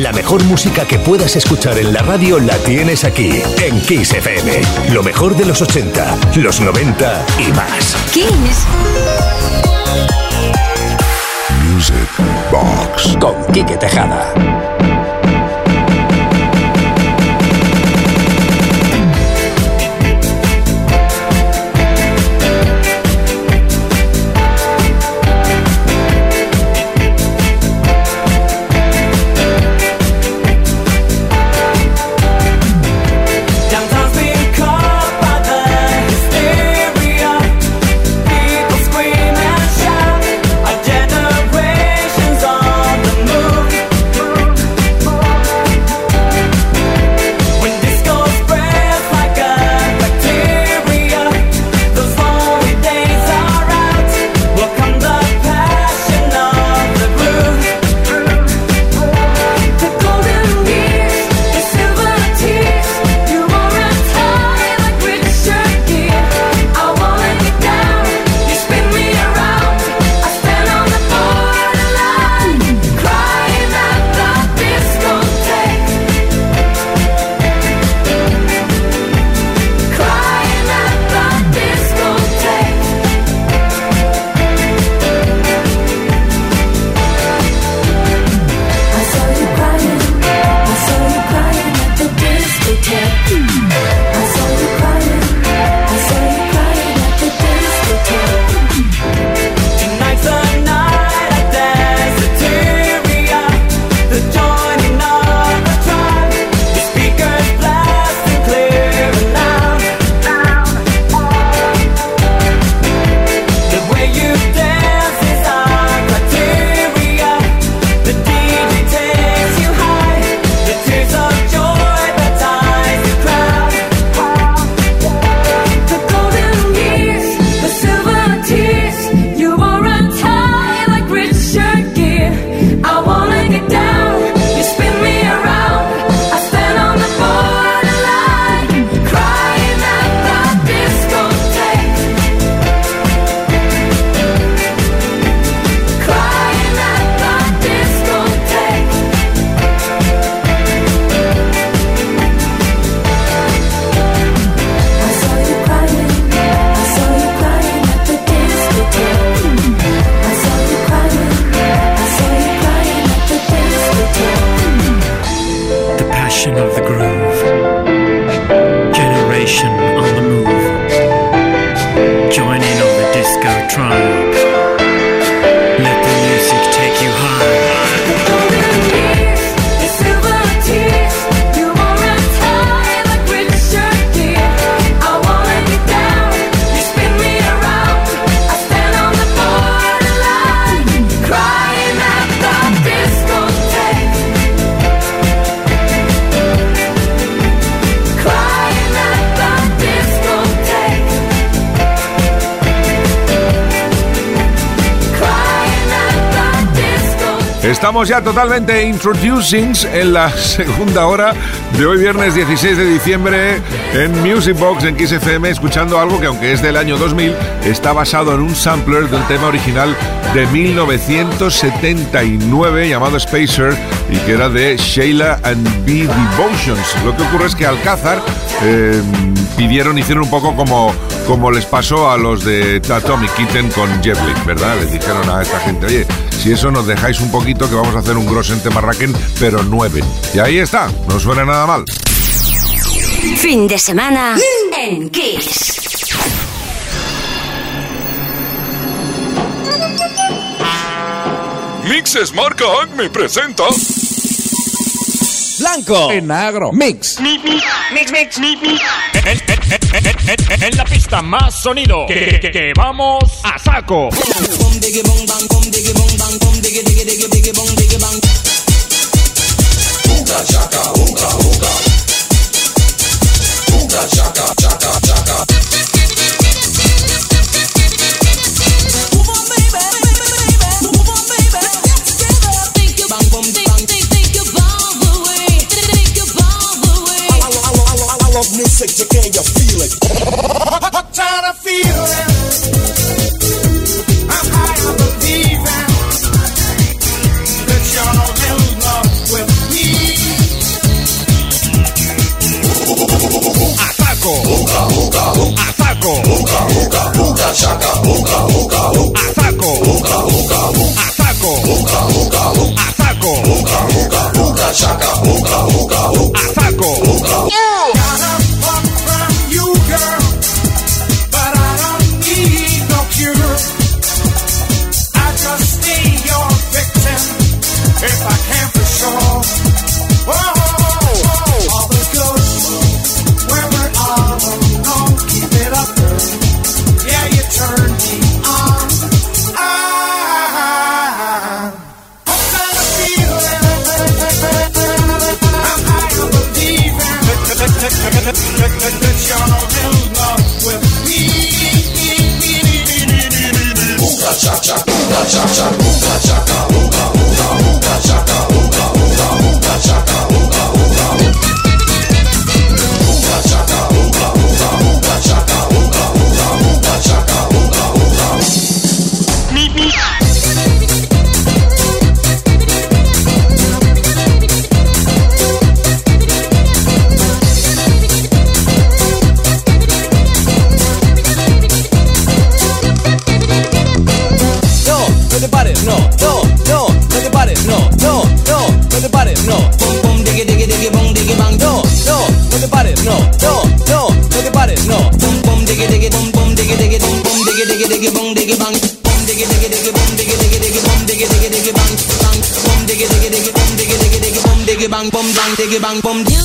La mejor música que puedas escuchar en la radio la tienes aquí, en Kiss FM. Lo mejor de los 80, los 90 y más. Kiss. Music Box. Con Quique Tejada. Estamos ya totalmente introducing en la segunda hora de hoy viernes 16 de diciembre en Music Box en Kiss FM escuchando algo que aunque es del año 2000 está basado en un sampler de un tema original de 1979 llamado Spacer y que era de Sheila and B Devotions. Lo que ocurre es que Alcázar eh, pidieron, hicieron un poco como, como les pasó a los de Atomic Kitten con Jeff ¿verdad? Les dijeron a esta gente, oye, si eso nos dejáis un poquito que vamos a hacer un grosente marraquen, pero nueve. Y ahí está, no suena nada mal. Fin de semana en Kiss. Mixes marca Acme presenta. Blanco. En negro. Mix. Mix, mix, mix. En, la pista más sonido. Que, que vamos a saco. So can you feel it? I'm trying to feel it. I'm high on believing that y'all in love with me. Ataco. Uga, uga, uga. Ataco. Uga, uga, uga. Shaka. Uga, uga, uga. Ataco. Uga, uga, uga. Ataco. Uga, uga, uga. Ataco. Uga, uga, uga. Shaka. Uga, uga, uga. Ataco. No no, no, te pares, no. Pum pum diggy diggy bum bum diggy diggy bum bum diggy diggy diggy bum diggy bang. Bum diggy diggy diggy bum diggy diggy diggy bum diggy diggy diggy bang bang. Bum diggy diggy diggy bum diggy diggy diggy bum diggy bang bum bang diggy bang bum. Music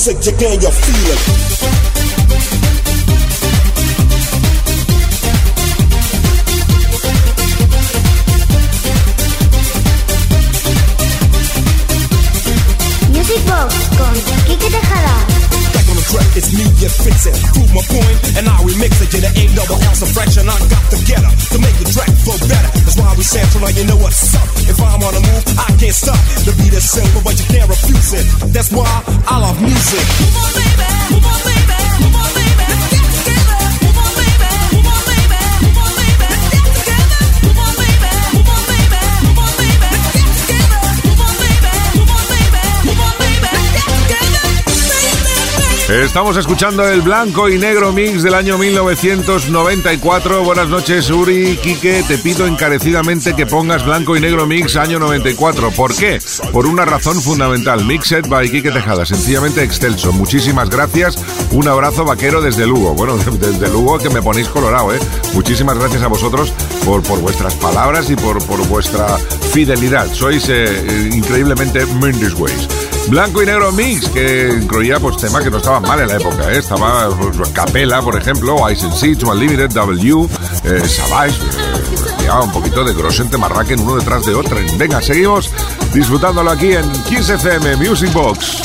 music, you can you feel fix it. Prove my point, and I remix it. Yeah, the A double L some fraction I got together to make the track flow better. That's why we sample, now you know what's up. If I'm on the move, I can't stop. The beat is simple, but you can't refuse it. That's why I love music. Move on, baby. Move on, baby. Estamos escuchando el blanco y negro mix del año 1994. Buenas noches, Uri, Quique. Te pido encarecidamente que pongas blanco y negro mix año 94. ¿Por qué? Por una razón fundamental. Mixed by Quique Tejada. Sencillamente excelso. Muchísimas gracias. Un abrazo vaquero desde Lugo. Bueno, desde Lugo que me ponéis colorado, ¿eh? Muchísimas gracias a vosotros por, por vuestras palabras y por, por vuestra fidelidad. Sois eh, eh, increíblemente Mendes Ways. Blanco y negro mix, que incluía pues temas que no estaban mal en la época, ¿eh? Estaba pues, Capela, por ejemplo, Ice and Seeds, Unlimited, W, eh, Savage, eh, un poquito de Grosente Marraken uno detrás de otro. Venga, seguimos disfrutándolo aquí en Kiss FM Music Box.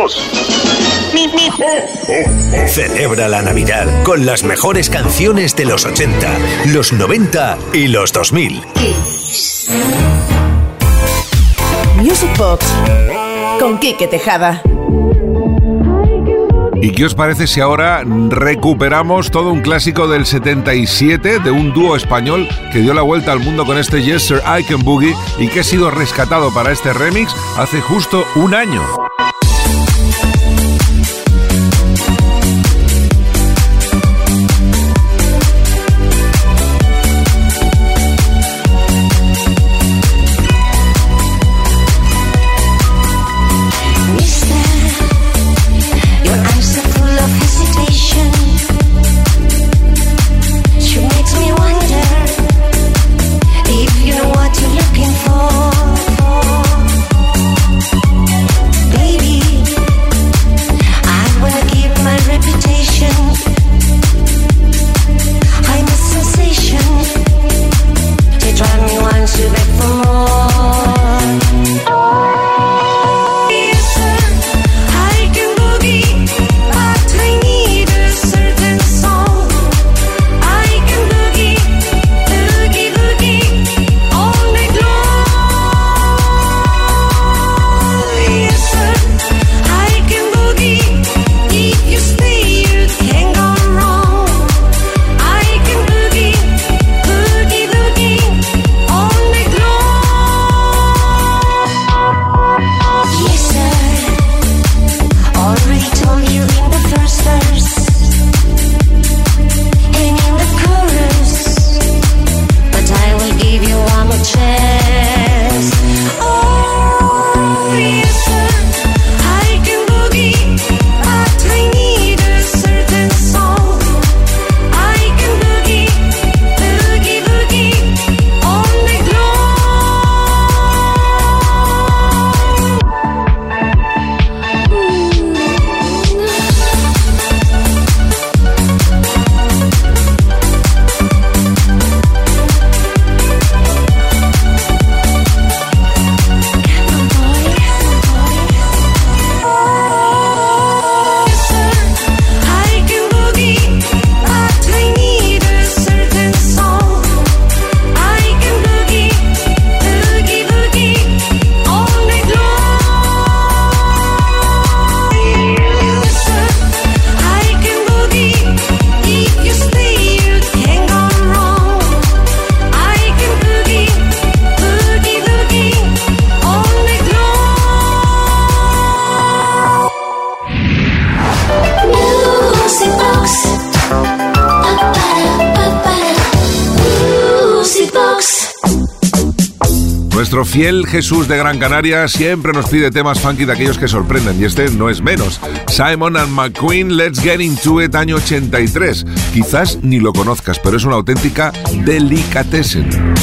Adiós. Celebra la Navidad con las mejores canciones de los 80, los 90 y los 2000. Music Box con Quique Tejada. ¿Y qué os parece si ahora recuperamos todo un clásico del 77 de un dúo español que dio la vuelta al mundo con este Yes Sir I Can Boogie y que ha sido rescatado para este remix hace justo un año? Nuestro fiel Jesús de Gran Canaria siempre nos pide temas funky de aquellos que sorprenden y este no es menos. Simon and McQueen, Let's Get Into It, año 83. Quizás ni lo conozcas, pero es una auténtica delicatessen.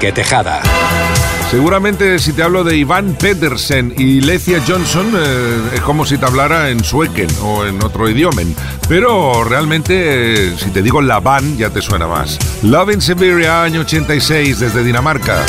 Enrique Tejada. Seguramente si te hablo de Iván Pedersen y Lecia Johnson eh, es como si te hablara en suequen o en otro idioma. Pero realmente eh, si te digo La Van ya te suena más. Love in Siberia, año 86 desde Dinamarca.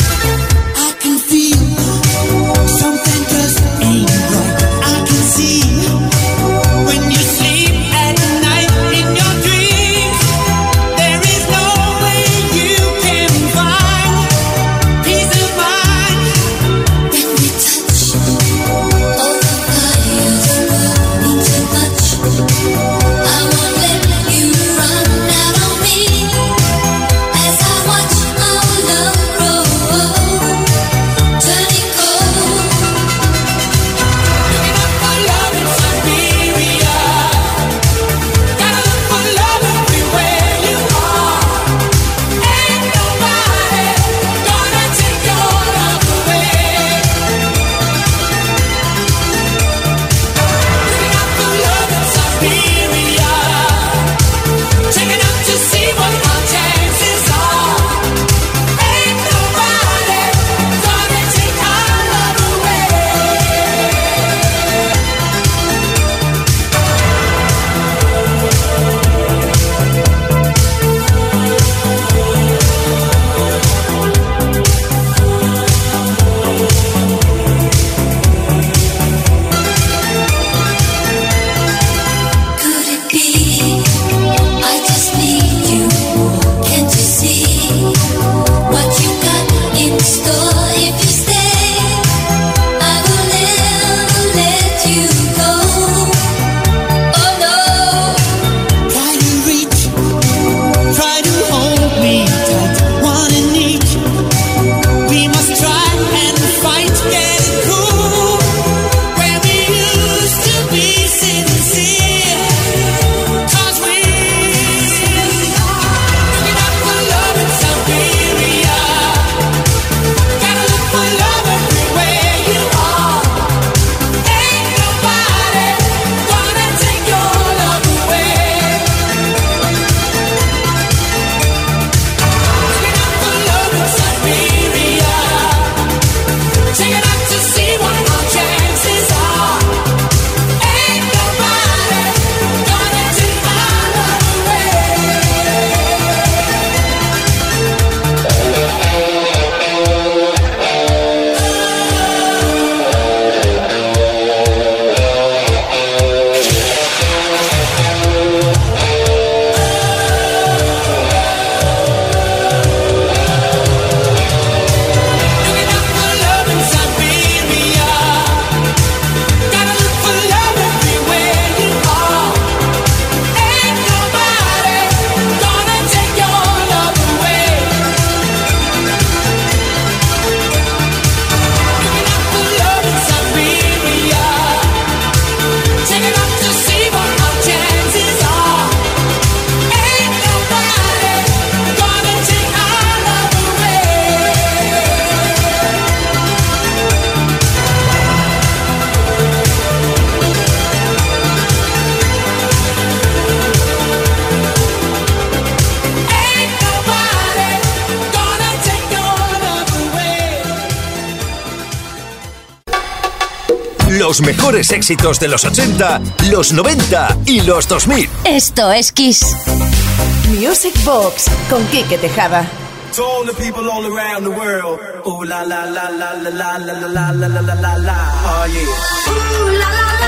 Los mejores éxitos de los 80, los 90 y los 2000. Esto es Kiss. Music Box con Quique Tejada. To all the people all around the world. Ooh la la la la la la la la la la la la la. Oh yeah. Ooh la la la,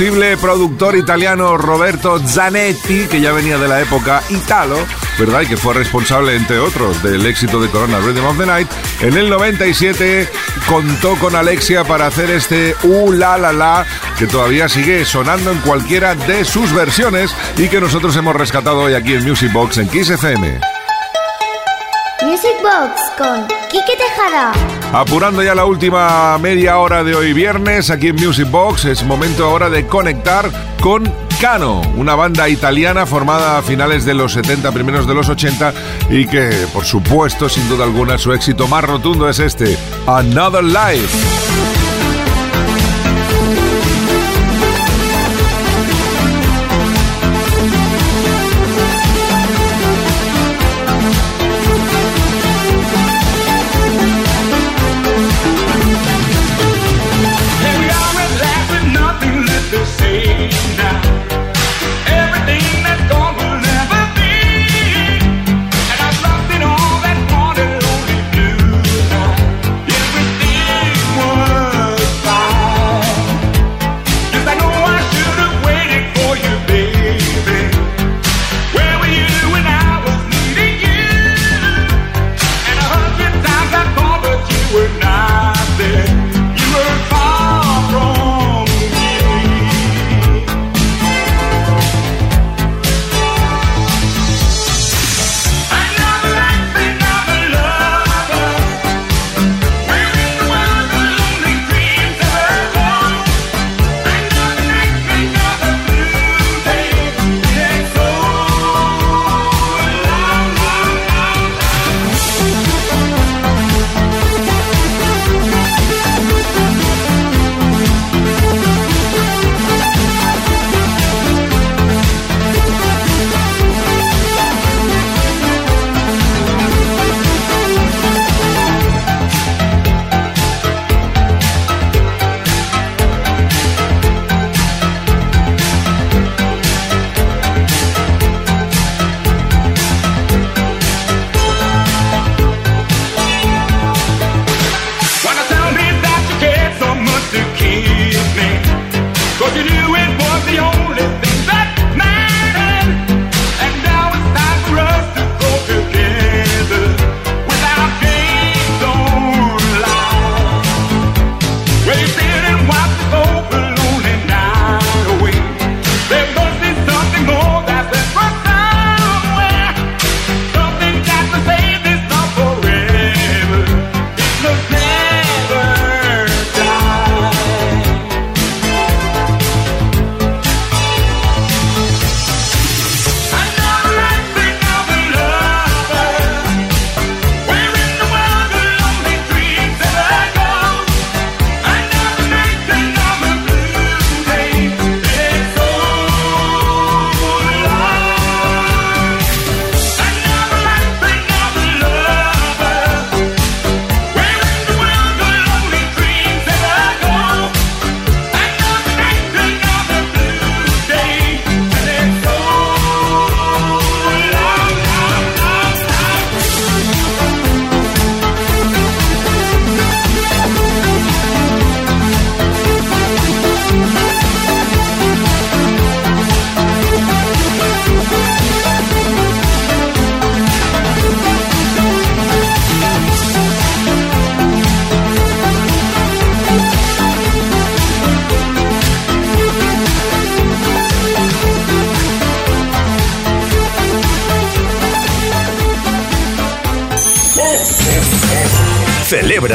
incombustible productor italiano Roberto Zanetti, que ya venía de la época Italo, ¿verdad? Y que fue responsable, entre otros, del éxito de Corona Rhythm of the Night, en el 97 contó con Alexia para hacer este Uh La La La, que todavía sigue sonando en cualquiera de sus versiones y que nosotros hemos rescatado hoy aquí en Music Box en Kiss FM. Music Box con Quique Tejada. Apurando ya la última media hora de hoy viernes aquí en Music Box, es momento ahora de conectar con Cano, una banda italiana formada a finales de los 70, primeros de los 80 y que, por supuesto, sin duda alguna, su éxito más rotundo es este, Another Life.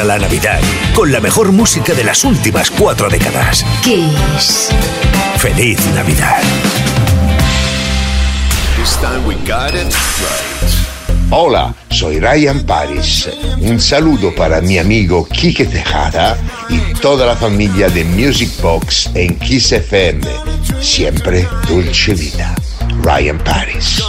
la Navidad con la mejor música de las últimas cuatro décadas. Kiss. Feliz Navidad. This time we got it right. Hola, soy Ryan Paris. Un saludo para mi amigo Quique Tejada y toda la familia de Music Box en Kiss FM. Siempre dulce vida. Ryan Paris.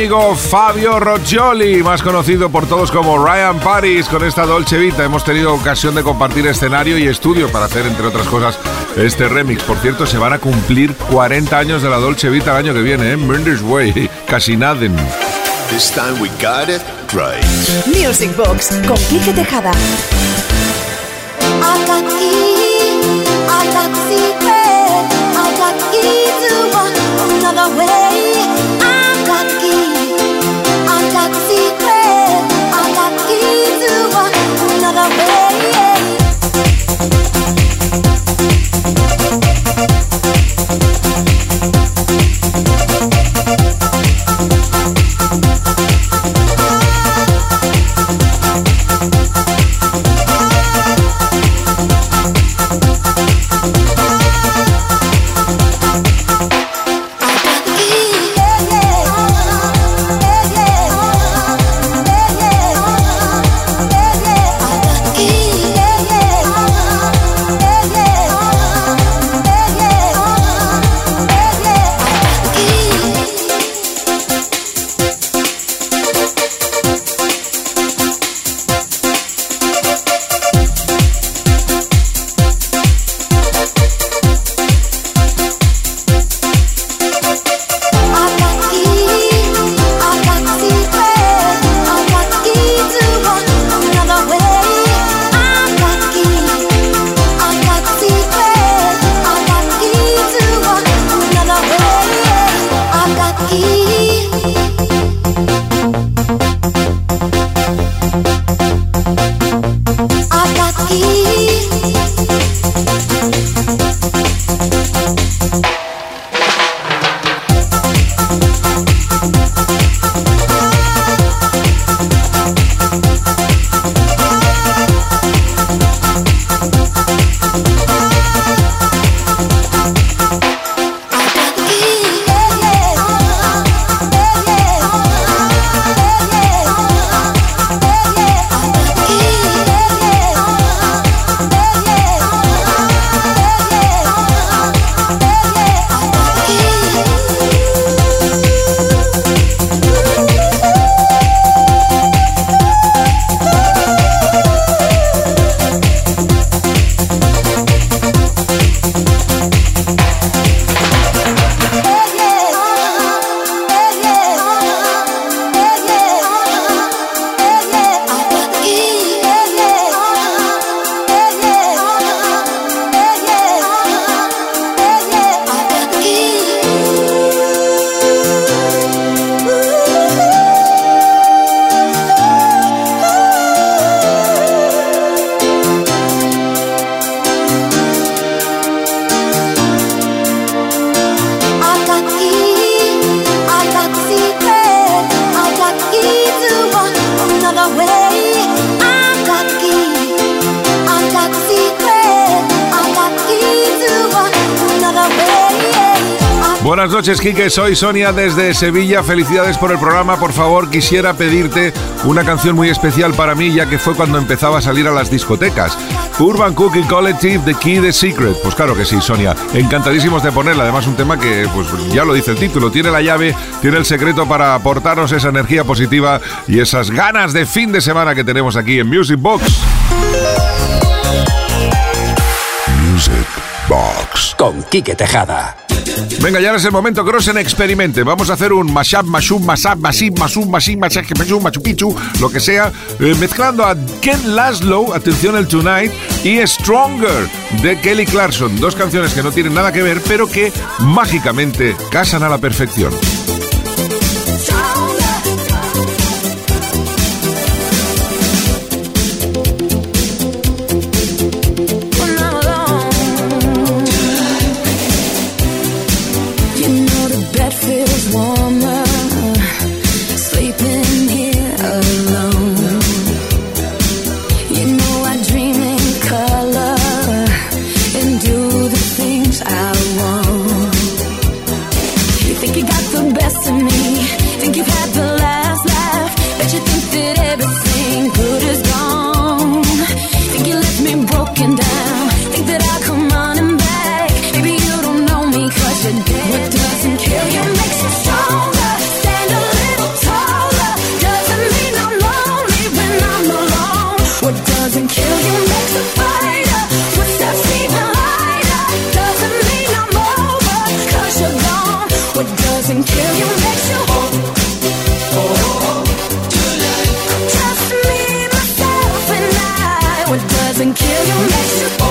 amigo Fabio Roggioli, más conocido por todos como Ryan Paris, con esta Dolce Vita. Hemos tenido ocasión de compartir escenario y estudio para hacer, entre otras cosas, este remix. Por cierto, se van a cumplir 40 años de la Dolce Vita el año que viene, en ¿eh? Mendes Way, casi naden. This time we got it right. Music Box con Kike Tejada. Another way. Noches, Quique. Soy Sonia desde Sevilla. Felicidades por el programa. Por favor, quisiera pedirte una canción muy especial para mí, ya que fue cuando empezaba a salir a las discotecas. Urban Cooking Collective, The Key, The Secret. Pues claro que sí, Sonia. Encantadísimos de ponerla. Además, un tema que, pues ya lo dice el título, tiene la llave, tiene el secreto para aportarnos esa energía positiva y esas ganas de fin de semana que tenemos aquí en Music Box. Music Box. Con Quique Tejada. Venga, ya ahora es el momento que en experimente. Vamos a hacer un mashup, mashup, mashup, mashup, mashup, mashup, mashup, mashup, machu picchu, lo que sea, eh, mezclando a Ken Laszlo, atención el Tonight, y Stronger de Kelly Clarkson. Dos canciones que no tienen nada que ver, pero que mágicamente casan a la perfección. Doesn't kill you. Makes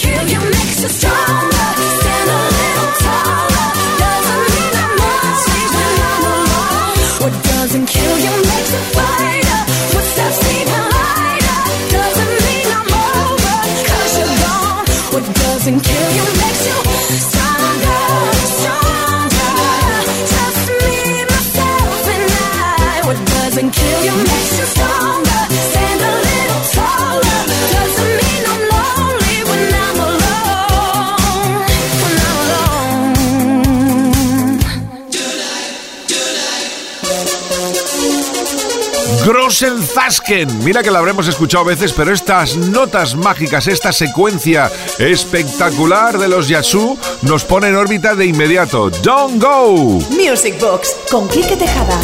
kill you makes you stronger. Grossen Zasken. Mira que la habremos escuchado veces, pero estas notas mágicas, esta secuencia espectacular de los Yasu nos pone en órbita de inmediato. Don't go. Music Box con Quique Tejada.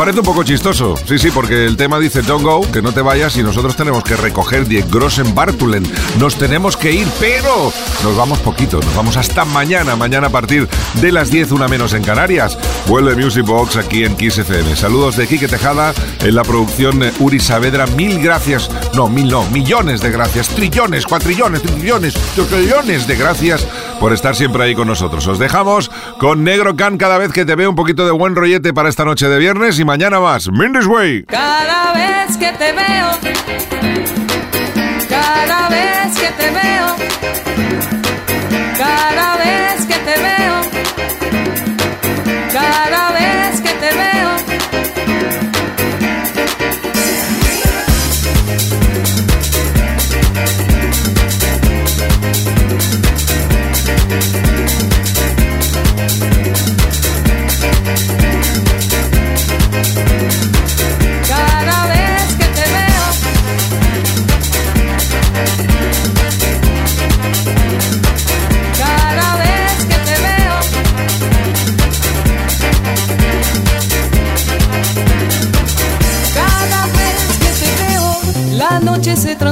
Parece un poco chistoso, sí, sí, porque el tema dice don't go, que no te vayas y nosotros tenemos que recoger Die Grossen Bartulen. Nos tenemos que ir, pero nos vamos poquito, nos vamos hasta mañana, mañana a partir de las 10, una menos en Canarias. Vuelve Music Box aquí en Kiss FM. Saludos de Quique Tejada en la producción eh, Uri Saavedra. Mil gracias, no, mil no, millones de gracias, trillones, cuatrillones, trillones, trillones de gracias por estar siempre ahí con nosotros. Os dejamos con Negro Can cada vez que te veo un poquito de buen rollete para esta noche de viernes y mañana más. Mindy's Way. Cada vez que te veo, cada vez que te veo, cada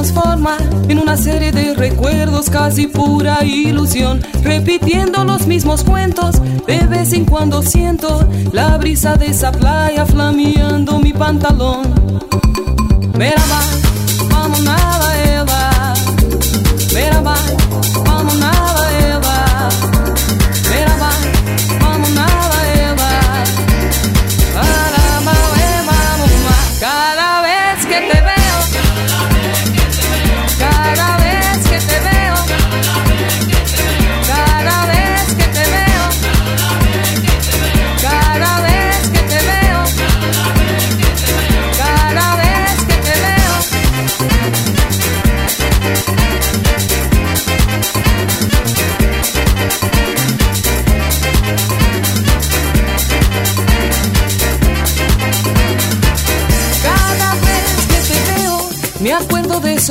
transforma en una serie de recuerdos casi pura ilusión, repitiendo los mismos cuentos. De vez en cuando siento la brisa de esa playa flameando mi pantalón.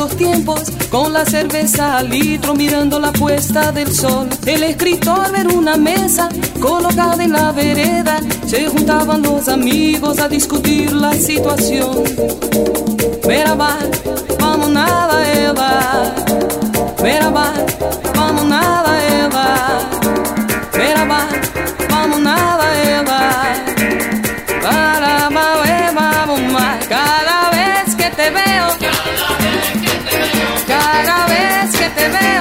tiempos, con la cerveza al litro mirando la puesta del sol. El escritor ver una mesa colocada en la vereda, se juntaban los amigos a discutir la situación. Merhaba, vamos nada, Eva. Merhaba, vamos nada. te veo.